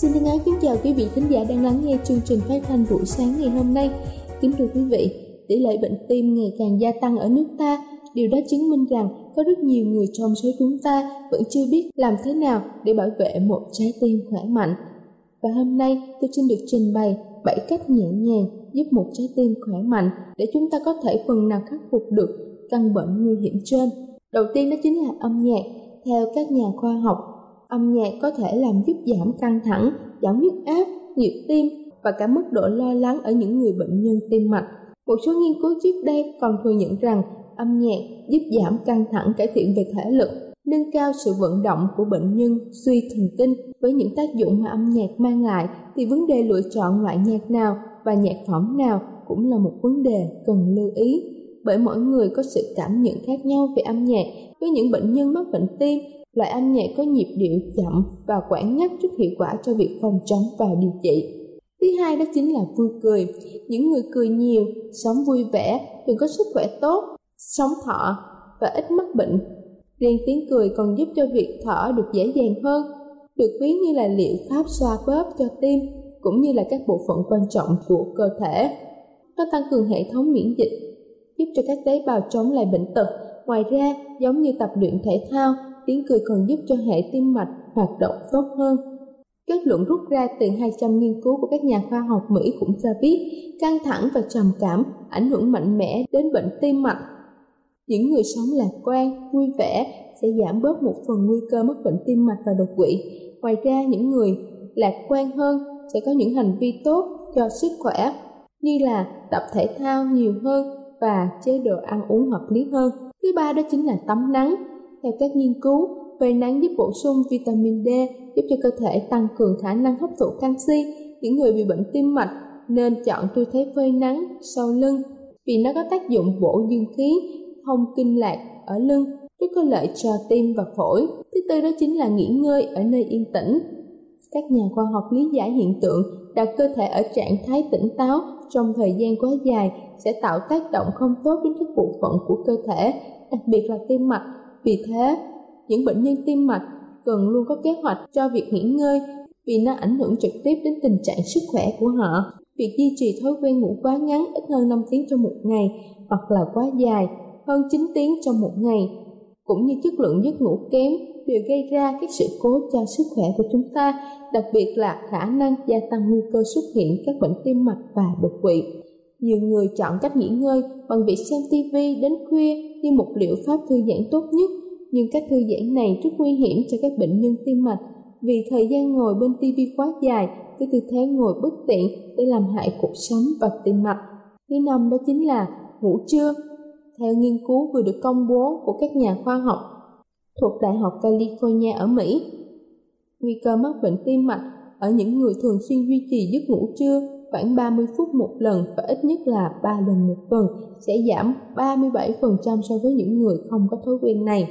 Xin kính chào quý vị khán giả đang lắng nghe chương trình phát thanh buổi sáng ngày hôm nay. Kính thưa quý vị, tỷ lệ bệnh tim ngày càng gia tăng ở nước ta. Điều đó chứng minh rằng có rất nhiều người trong số chúng ta vẫn chưa biết làm thế nào để bảo vệ một trái tim khỏe mạnh. Và hôm nay tôi xin được trình bày 7 cách nhẹ nhàng giúp một trái tim khỏe mạnh để chúng ta có thể phần nào khắc phục được căn bệnh nguy hiểm trên. Đầu tiên đó chính là âm nhạc. Theo các nhà khoa học, âm nhạc có thể làm giúp giảm căng thẳng giảm huyết áp, nhịp tim và cả mức độ lo lắng ở những người bệnh nhân tim mạch. Một số nghiên cứu trước đây còn thừa nhận rằng âm nhạc giúp giảm căng thẳng cải thiện về thể lực, nâng cao sự vận động của bệnh nhân suy thần kinh. Với những tác dụng mà âm nhạc mang lại thì vấn đề lựa chọn loại nhạc nào và nhạc phẩm nào cũng là một vấn đề cần lưu ý. Bởi mỗi người có sự cảm nhận khác nhau về âm nhạc. Với những bệnh nhân mắc bệnh tim, loại âm nhạc có nhịp điệu chậm và quản ngắt rất hiệu quả cho việc phòng chống và điều trị. Thứ hai đó chính là vui cười. Những người cười nhiều, sống vui vẻ, thường có sức khỏe tốt, sống thọ và ít mắc bệnh. Riêng tiếng cười còn giúp cho việc thở được dễ dàng hơn, được ví như là liệu pháp xoa bóp cho tim, cũng như là các bộ phận quan trọng của cơ thể. Nó tăng cường hệ thống miễn dịch, giúp cho các tế bào chống lại bệnh tật. Ngoài ra, giống như tập luyện thể thao, tiếng cười còn giúp cho hệ tim mạch hoạt động tốt hơn. Kết luận rút ra từ 200 nghiên cứu của các nhà khoa học Mỹ cũng cho biết căng thẳng và trầm cảm ảnh hưởng mạnh mẽ đến bệnh tim mạch. Những người sống lạc quan, vui vẻ sẽ giảm bớt một phần nguy cơ mắc bệnh tim mạch và đột quỵ. Ngoài ra, những người lạc quan hơn sẽ có những hành vi tốt cho sức khỏe như là tập thể thao nhiều hơn và chế độ ăn uống hợp lý hơn. Thứ ba đó chính là tắm nắng. Theo các nghiên cứu, phơi nắng giúp bổ sung vitamin D, giúp cho cơ thể tăng cường khả năng hấp thụ canxi. Những người bị bệnh tim mạch nên chọn tư thế phơi nắng sau lưng vì nó có tác dụng bổ dương khí, thông kinh lạc ở lưng, rất có lợi cho tim và phổi. Thứ tư đó chính là nghỉ ngơi ở nơi yên tĩnh. Các nhà khoa học lý giải hiện tượng đặt cơ thể ở trạng thái tỉnh táo trong thời gian quá dài sẽ tạo tác động không tốt đến các bộ phận của cơ thể, đặc biệt là tim mạch. Vì thế, những bệnh nhân tim mạch cần luôn có kế hoạch cho việc nghỉ ngơi vì nó ảnh hưởng trực tiếp đến tình trạng sức khỏe của họ. Việc duy trì thói quen ngủ quá ngắn ít hơn 5 tiếng trong một ngày hoặc là quá dài hơn 9 tiếng trong một ngày cũng như chất lượng giấc ngủ kém đều gây ra các sự cố cho sức khỏe của chúng ta, đặc biệt là khả năng gia tăng nguy cơ xuất hiện các bệnh tim mạch và đột quỵ. Nhiều người chọn cách nghỉ ngơi bằng việc xem TV đến khuya như một liệu pháp thư giãn tốt nhất, nhưng cách thư giãn này rất nguy hiểm cho các bệnh nhân tim mạch vì thời gian ngồi bên TV quá dài, cái tư thế ngồi bất tiện để làm hại cuộc sống và tim mạch. Thứ năm đó chính là ngủ trưa. Theo nghiên cứu vừa được công bố của các nhà khoa học thuộc Đại học California ở Mỹ, nguy cơ mắc bệnh tim mạch ở những người thường xuyên duy trì giấc ngủ trưa khoảng 30 phút một lần và ít nhất là 3 lần một tuần sẽ giảm 37% so với những người không có thói quen này.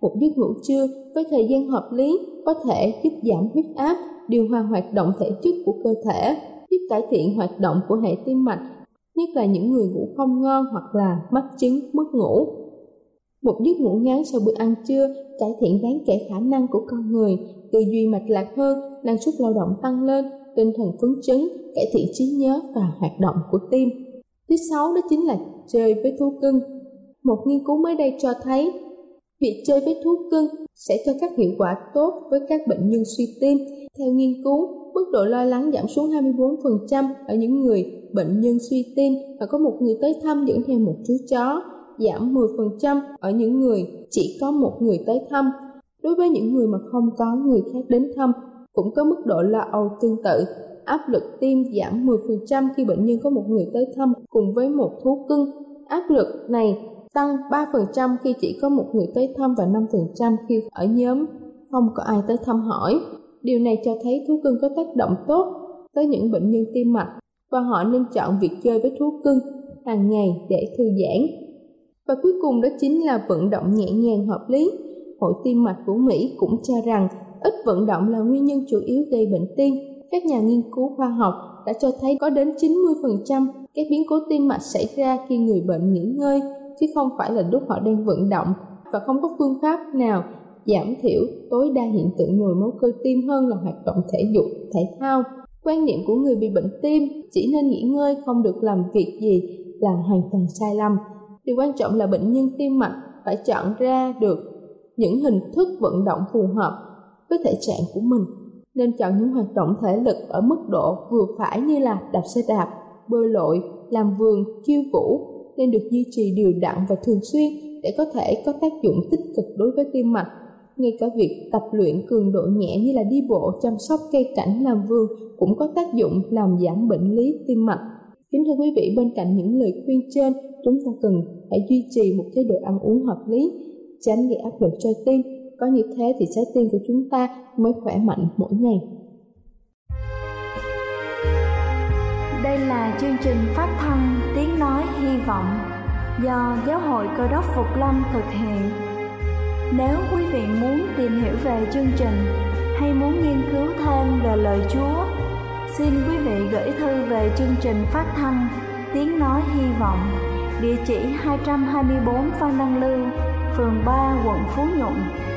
Một giấc ngủ trưa với thời gian hợp lý có thể giúp giảm huyết áp, điều hòa hoạt động thể chất của cơ thể, giúp cải thiện hoạt động của hệ tim mạch, nhất là những người ngủ không ngon hoặc là mắc chứng mất ngủ. Một giấc ngủ ngắn sau bữa ăn trưa cải thiện đáng kể khả năng của con người, tư duy mạch lạc hơn, năng suất lao động tăng lên, tinh thần phấn chấn, cải thiện trí nhớ và hoạt động của tim. Thứ sáu đó chính là chơi với thú cưng. Một nghiên cứu mới đây cho thấy việc chơi với thú cưng sẽ cho các hiệu quả tốt với các bệnh nhân suy tim. Theo nghiên cứu, mức độ lo lắng giảm xuống 24% ở những người bệnh nhân suy tim và có một người tới thăm dẫn theo một chú chó, giảm 10% ở những người chỉ có một người tới thăm. Đối với những người mà không có người khác đến thăm, cũng có mức độ lo âu tương tự. Áp lực tim giảm 10% khi bệnh nhân có một người tới thăm cùng với một thú cưng. Áp lực này tăng 3% khi chỉ có một người tới thăm và 5% khi ở nhóm không có ai tới thăm hỏi. Điều này cho thấy thú cưng có tác động tốt tới những bệnh nhân tim mạch và họ nên chọn việc chơi với thú cưng hàng ngày để thư giãn. Và cuối cùng đó chính là vận động nhẹ nhàng hợp lý. Hội tim mạch của Mỹ cũng cho rằng ít vận động là nguyên nhân chủ yếu gây bệnh tim. Các nhà nghiên cứu khoa học đã cho thấy có đến 90% các biến cố tim mạch xảy ra khi người bệnh nghỉ ngơi, chứ không phải là lúc họ đang vận động và không có phương pháp nào giảm thiểu tối đa hiện tượng nhồi máu cơ tim hơn là hoạt động thể dục, thể thao. Quan niệm của người bị bệnh tim chỉ nên nghỉ ngơi không được làm việc gì là hoàn toàn sai lầm. Điều quan trọng là bệnh nhân tim mạch phải chọn ra được những hình thức vận động phù hợp với thể trạng của mình nên chọn những hoạt động thể lực ở mức độ vừa phải như là đạp xe đạp, bơi lội, làm vườn, khiêu vũ nên được duy trì đều đặn và thường xuyên để có thể có tác dụng tích cực đối với tim mạch. Ngay cả việc tập luyện cường độ nhẹ như là đi bộ, chăm sóc cây cảnh làm vườn cũng có tác dụng làm giảm bệnh lý tim mạch. Kính thưa quý vị, bên cạnh những lời khuyên trên, chúng ta cần phải duy trì một chế độ ăn uống hợp lý, tránh gây áp lực cho tim. Có như thế thì trái tim của chúng ta mới khỏe mạnh mỗi ngày. Đây là chương trình phát thanh Tiếng Nói Hy Vọng do Giáo hội Cơ đốc Phục Lâm thực hiện. Nếu quý vị muốn tìm hiểu về chương trình hay muốn nghiên cứu thêm về lời Chúa, xin quý vị gửi thư về chương trình phát thanh Tiếng Nói Hy Vọng, địa chỉ 224 Phan Đăng Lưu, phường 3, quận Phú Nhuận,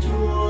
着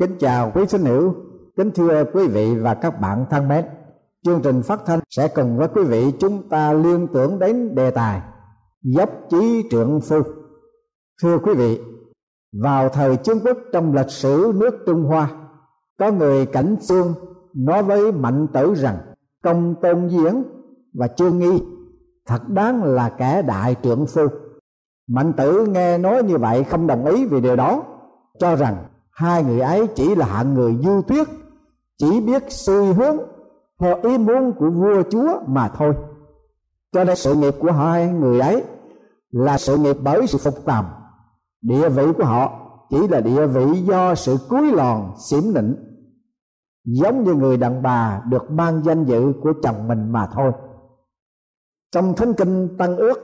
Kính chào quý sinh hữu, kính thưa quý vị và các bạn thân mến. Chương trình phát thanh sẽ cùng với quý vị chúng ta liên tưởng đến đề tài dốc chí trượng phu. Thưa quý vị, vào thời chiến quốc trong lịch sử nước Trung Hoa, có người cảnh xương nói với mạnh tử rằng công tôn diễn và trương nghi thật đáng là kẻ đại trượng phu mạnh tử nghe nói như vậy không đồng ý vì điều đó cho rằng hai người ấy chỉ là hạng người du thuyết, chỉ biết suy hướng theo ý muốn của vua chúa mà thôi. Cho nên sự nghiệp của hai người ấy là sự nghiệp bởi sự phục tầm. Địa vị của họ chỉ là địa vị do sự cúi lòn xỉm nịnh, giống như người đàn bà được mang danh dự của chồng mình mà thôi. Trong thánh kinh tăng ước,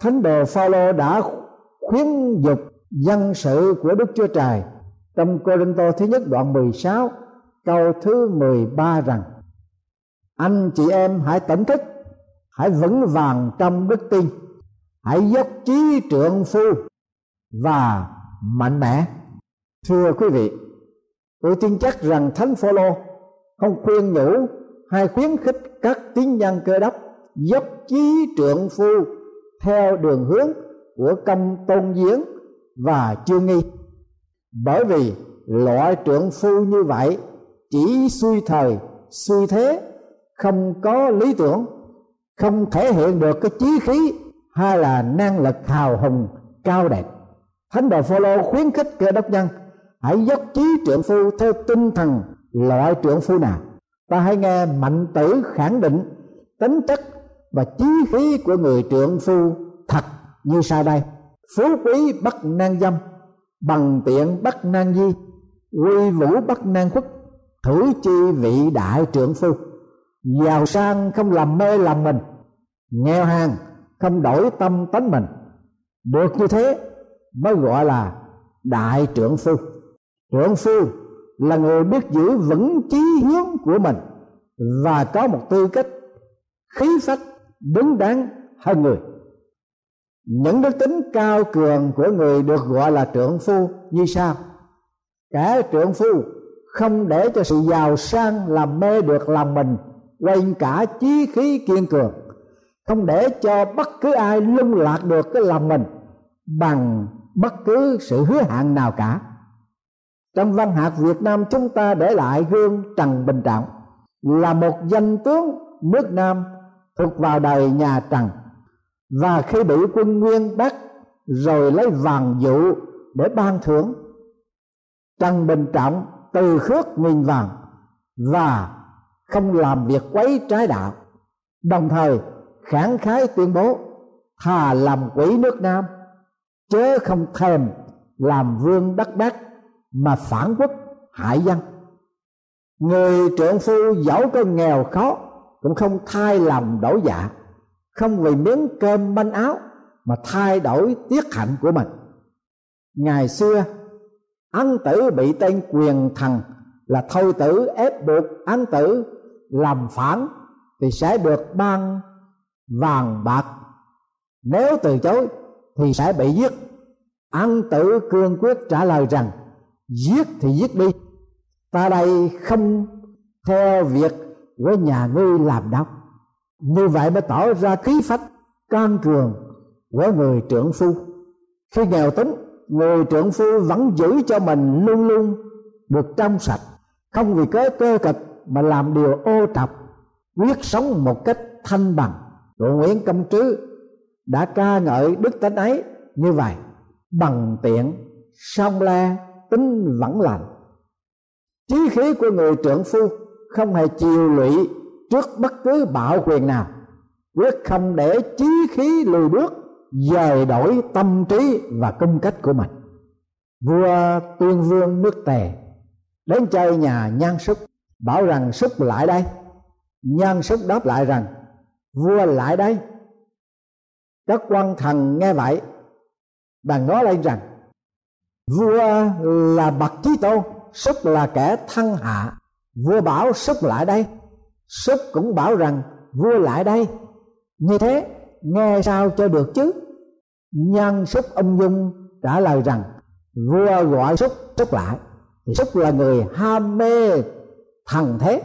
thánh đồ phaolô đã khuyến dục dân sự của đức chúa trời trong Cô Linh Tô thứ nhất đoạn 16 câu thứ 13 rằng, anh chị em hãy tỉnh thức, hãy vững vàng trong đức tin, hãy dốc trí trượng phu và mạnh mẽ. Thưa quý vị, tôi tin chắc rằng thánh phaolô không khuyên nhủ hay khuyến khích các tín nhân cơ đốc dốc chí trượng phu theo đường hướng của công tôn giếng và chương nghi bởi vì loại trượng phu như vậy chỉ suy thời, suy thế, không có lý tưởng, không thể hiện được cái chí khí hay là năng lực hào hùng, cao đẹp. Thánh đồ phaolô khuyến khích cơ đốc nhân, hãy dốc chí trượng phu theo tinh thần loại trượng phu nào. Ta hãy nghe mạnh tử khẳng định tính chất và chí khí của người trượng phu thật như sau đây. Phú quý bất nan dâm bằng tiện bất nan di, quy vũ bất nan khuất thử chi vị đại trượng phu. Giàu sang không làm mê lòng mình, nghèo hàng không đổi tâm tánh mình. Được như thế mới gọi là đại trượng phu. Trượng phu là người biết giữ vững chí hướng của mình và có một tư cách khí phách đứng đắn hơn người những đức tính cao cường của người được gọi là trượng phu, như sau. Cả trượng phu không để cho sự giàu sang làm mê được lòng mình quanh cả chí khí kiên cường, không để cho bất cứ ai lung lạc được cái lòng mình bằng bất cứ sự hứa hẹn nào cả. Trong văn học Việt Nam chúng ta để lại gương Trần Bình Trọng là một danh tướng nước Nam thuộc vào đời nhà Trần và khi bị quân Nguyên bắt, rồi lấy vàng dụ để ban thưởng. Trần Bình Trọng từ khước nghìn vàng và không làm việc quấy trái đạo, đồng thời khẳng khái tuyên bố thà làm quỷ nước Nam, chớ không thèm làm vương đất Bắc mà phản quốc hại dân. Người trượng phu dẫu có nghèo khó cũng không thay lòng đổi dạ không vì miếng cơm manh áo mà thay đổi tiết hạnh của mình. Ngày xưa, ân tử bị tên quyền thần là thôi tử ép buộc ân tử làm phản thì sẽ được ban vàng bạc. Nếu từ chối thì sẽ bị giết. Ân tử cương quyết trả lời rằng, giết thì giết đi, ta đây không theo việc của nhà ngươi làm đâu như vậy mới tỏ ra khí phách, can trường của người trưởng phu. Khi nghèo tính, người trưởng phu vẫn giữ cho mình luôn luôn được trong sạch, không vì cớ cơ cực mà làm điều ô trọc, quyết sống một cách thanh bằng. Độ Nguyễn Công Trứ đã ca ngợi đức tính ấy như vậy, bằng tiện, song la tính vẫn lành. Trí khí của người trưởng phu không hề chiều lụy trước bất cứ bạo quyền nào, quyết không để chí khí lùi bước, dời đổi tâm trí và cung cách của mình. Vua tuyên vương nước tề đến chơi nhà nhan sức bảo rằng sức lại đây. Nhan sức đáp lại rằng, vua lại đây. Các quan thần nghe vậy bàn nói lên rằng, vua là bậc chí tôn sức là kẻ thân hạ. Vua bảo sức lại đây súc cũng bảo rằng, vua lại đây. Như thế, nghe sao cho được chứ? Nhân súc ông dung trả lời rằng, vua gọi súc súc lại. Thì súc là người ham mê thần thế.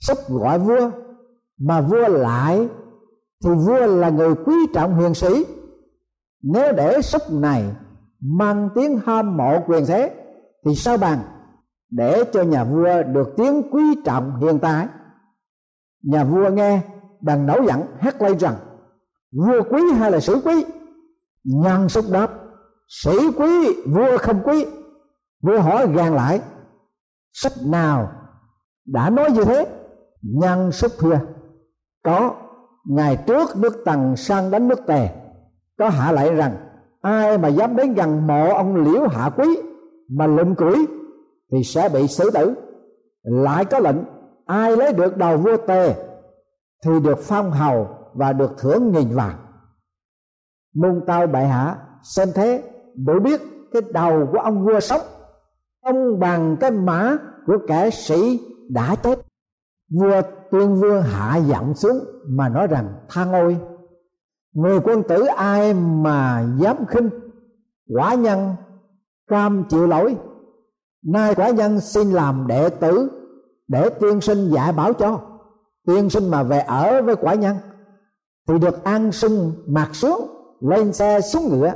Súc gọi vua, mà vua lại thì vua là người quý trọng huyền sĩ. Nếu để súc này mang tiếng ham mộ quyền thế, thì sao bằng để cho nhà vua được tiếng quý trọng hiện tại nhà vua nghe bèn nổi giận, hét lây rằng, vua quý hay là sử quý? Nhân xúc đáp, sĩ quý, vua không quý. Vua hỏi gàn lại, sách nào đã nói như thế? Nhân xúc thưa, có, ngày trước nước tần sang đánh nước tề có hạ lại rằng, ai mà dám đến gần mộ ông liễu hạ quý mà lụm củi thì sẽ bị xử tử. Lại có lệnh ai lấy được đầu vua tề thì được phong hầu và được thưởng nghìn vàng môn tao bệ hạ, xem thế đủ biết cái đầu của ông vua sống. Ông bằng cái mã của kẻ sĩ đã chết. Vua tuyên vương hạ giọng xuống mà nói rằng, Tha ôi người quân tử ai mà dám khinh? Quả nhân cam chịu lỗi. Nay quả nhân xin làm đệ tử để tiên sinh dạy bảo cho. Tiên sinh mà về ở với quả nhân, thì được an sinh mặc sướng, lên xe xuống ngựa,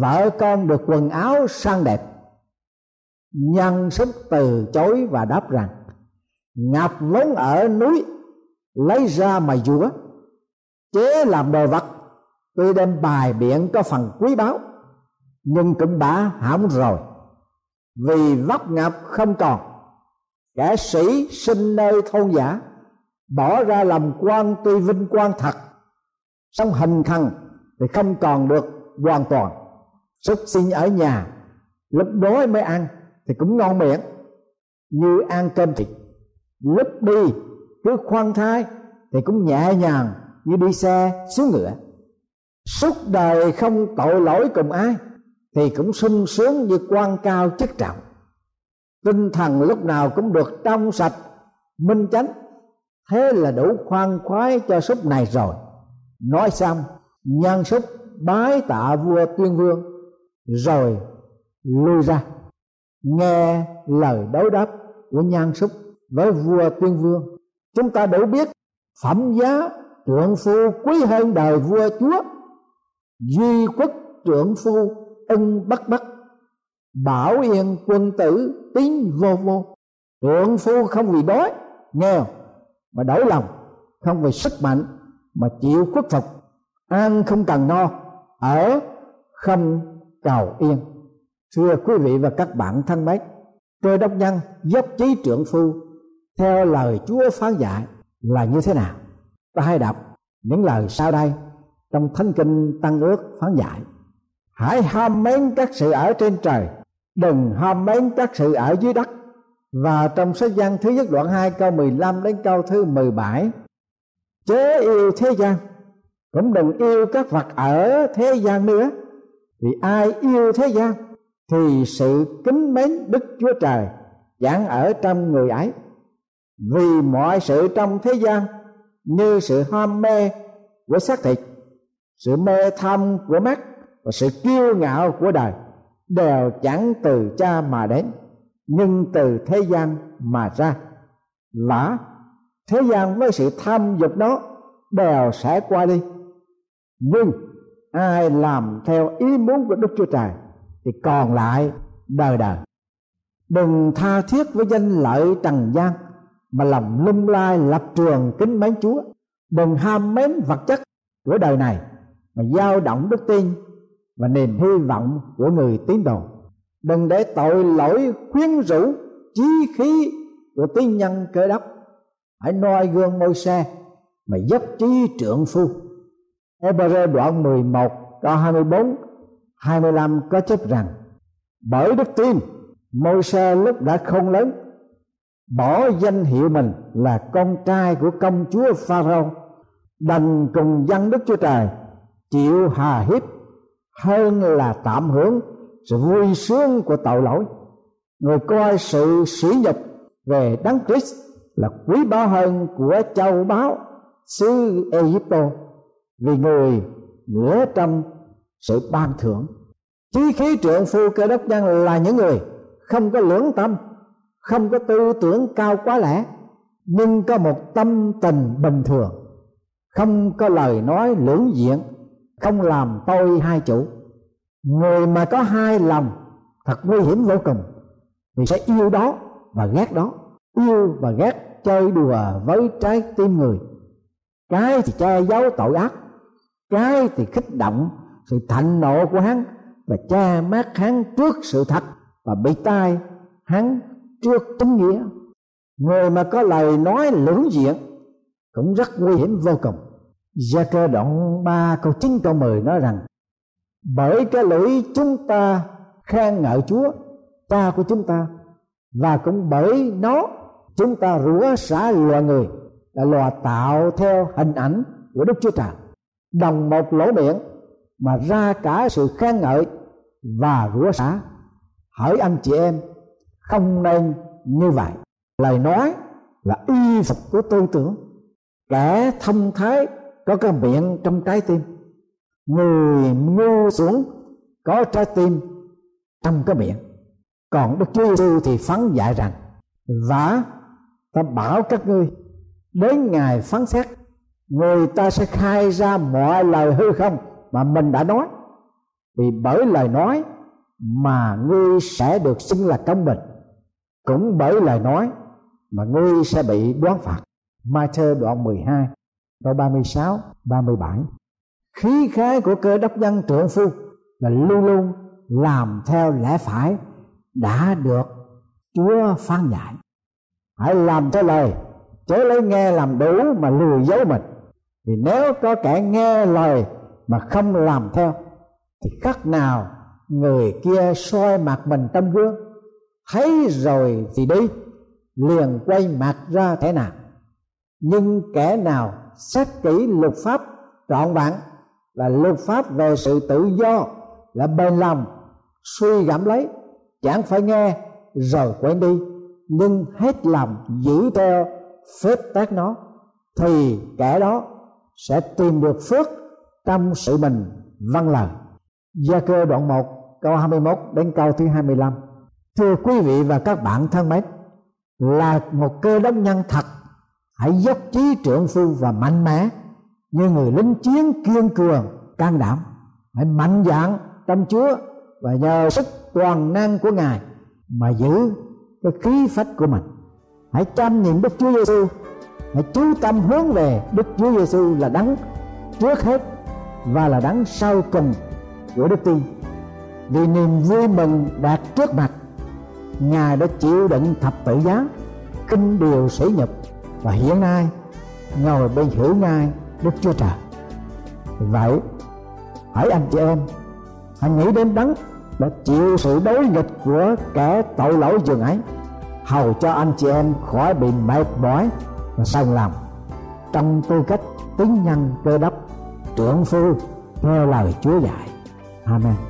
vợ con được quần áo sang đẹp. Nhân sức từ chối và đáp rằng, ngập lớn ở núi, lấy ra mà dũa chế làm đồ vật, tuy đem bài biện có phần quý báu, nhưng cũng đã hỏng rồi. Vì vóc ngập không còn kẻ sĩ sinh nơi thôn giả, bỏ ra làm quan tuy vinh quang thật, song hình thần thì không còn được hoàn toàn. Xuất sinh ở nhà, lúc đói mới ăn thì cũng ngon miệng, như ăn cơm thịt. Lúc đi, cứ khoan thai thì cũng nhẹ nhàng như đi xe xuống ngựa. Suốt đời không tội lỗi cùng ai thì cũng sung sướng như quan cao chức trọng tinh thần lúc nào cũng được trong sạch, minh chánh. Thế là đủ khoan khoái cho súc này rồi. Nói xong nhân súc bái tạ vua tuyên vương, rồi lui ra, nghe lời đối đáp của nhan súc với vua tuyên vương. Chúng ta đủ biết phẩm giá trượng phu quý hơn đời vua chúa, duy quốc trượng phu ân bất bất bảo yên quân tử tín vô vô. Trượng phu không vì đói, nghèo, mà đổi lòng, không vì sức mạnh, mà chịu khuất phục. Ăn không cần no, ở không cầu yên. Thưa quý vị và các bạn thân mến, tôi đốc nhân, dốc chí trượng phu, theo lời chúa phán dạy là như thế nào? Ta hãy đọc những lời sau đây trong thánh kinh tăng ước phán dạy. Hãy ham mến các sự ở trên trời đừng ham mến các sự ở dưới đất. Và trong sách gian thứ nhất đoạn 2 câu 15 đến câu thứ 17 chớ yêu thế gian, cũng đừng yêu các vật ở thế gian nữa. Vì ai yêu thế gian thì sự kính mến đức chúa trời chẳng ở trong người ấy. Vì mọi sự trong thế gian như sự ham mê của xác thịt, sự mê thâm của mắt và sự kiêu ngạo của đời đều chẳng từ cha mà đến, nhưng từ thế gian mà ra. Và thế gian với sự tham dục đó đều sẽ qua đi. Nhưng ai làm theo ý muốn của đức chúa trời thì còn lại đời đời. Đừng tha thiết với danh lợi trần gian, mà lòng lung lai lập trường kính mến chúa. Đừng ham mến vật chất của đời này, mà dao động đức tin và niềm hy vọng của người tín đồ. Đừng để tội lỗi khuyến rũ, chí khí của tín nhân cơ đốc. Hãy noi gương môi xe mà dốc trí trượng phu. Hebrew đoạn 11 câu 24 25 có chép rằng, bởi đức tin, môi xe lúc đã không lớn, bỏ danh hiệu mình là con trai của công chúa Pharaoh đành cùng dân Đức Chúa Trời chịu hà hiếp hơn là tạm hưởng sự vui sướng của tội lỗi. Người coi sự sỉ nhục về đấng Christ là quý báu hơn của châu báu, xứ Egypto vì người ngửa trong sự ban thưởng. Chí khí trượng phu cơ đốc nhân là những người không có lưỡng tâm, không có tư tưởng cao quá lẽ nhưng có một tâm tình bình thường, không có lời nói lưỡng diện không làm tôi hai chủ. Người mà có hai lòng, thật nguy hiểm vô cùng. Vì sẽ yêu đó và ghét đó. Yêu và ghét chơi đùa với trái tim người. Cái thì che giấu tội ác. Cái thì kích động sự thạnh nộ của hắn và che mát hắn trước sự thật và bị tai hắn trước tính nghĩa. Người mà có lời nói lưỡng diện cũng rất nguy hiểm vô cùng. Gia cơ đoạn 3 câu 9 câu 10 nói rằng, Bởi cái lỗi chúng ta khen ngợi Chúa, Cha của chúng ta, Và cũng bởi nó, chúng ta rủa xả loài người, Là loài tạo theo hình ảnh của Đức Chúa Trời. Đồng một lỗ miệng mà ra cả sự khen ngợi và rủa xả. Hỏi anh chị em, không nên như vậy. Lời nói là y phục của tư tưởng. Kẻ thông thái có cái miệng trong trái tim. Người ngu xuống, có trái tim trong cái miệng. Còn đức chúa giêsu thì phán dạy rằng và ta bảo các ngươi, đến ngày phán xét, người ta sẽ khai ra mọi lời hư không mà mình đã nói. Vì bởi lời nói mà ngươi sẽ được xưng là công bình, cũng bởi lời nói mà ngươi sẽ bị đoán phạt. Matthew đoạn 12 câu 36 37 khí khái của cơ đốc nhân trượng phu là luôn luôn làm theo lẽ phải đã được Chúa phán dạy. Hãy làm theo lời, chớ lấy nghe làm đủ mà lừa dối mình. Vì nếu có kẻ nghe lời mà không làm theo, thì khắc nào người kia soi mặt mình trong gương thấy rồi thì đi, liền quay mặt ra thế nào. Nhưng kẻ nào xét kỹ luật pháp trọn vẹn là luật pháp về sự tự do, là bền lòng, suy gẫm lấy, chẳng phải nghe rồi quên đi, nhưng hết lòng giữ theo phép tác nó, thì kẻ đó sẽ tìm được phước trong sự mình. Văn lời. Gia cơ đoạn 1 câu 21 đến câu thứ 25 Thưa quý vị và các bạn thân mến, Là một cơ đốc nhân thật Hãy dốc trí trưởng phu và mạnh mẽ. Như người lính chiến kiên cường, can đảm. Hãy mạnh dạn trong Chúa Và nhờ sức toàn năng của Ngài Mà giữ cái khí phách của mình. Hãy chăm nhìn Đức Chúa Giêsu Hãy chú tâm hướng về Đức Chúa Giêsu là đấng trước hết và là đấng sau cùng của đức tin. Vì niềm vui mừng đạt trước mặt, ngài đã chịu đựng thập tự giá kinh điều sỉ nhục và hiện nay, ngồi bên hữu ngai đức chúa trời vậy hãy anh chị em, hãy nghĩ đến đấng đã chịu sự đối nghịch của kẻ tội lỗi dường ấy, hầu cho anh chị em khỏi bị mệt mỏi và sai lòng trong tư cách tín nhân cơ đốc, trưởng phu, theo lời Chúa dạy. Amen.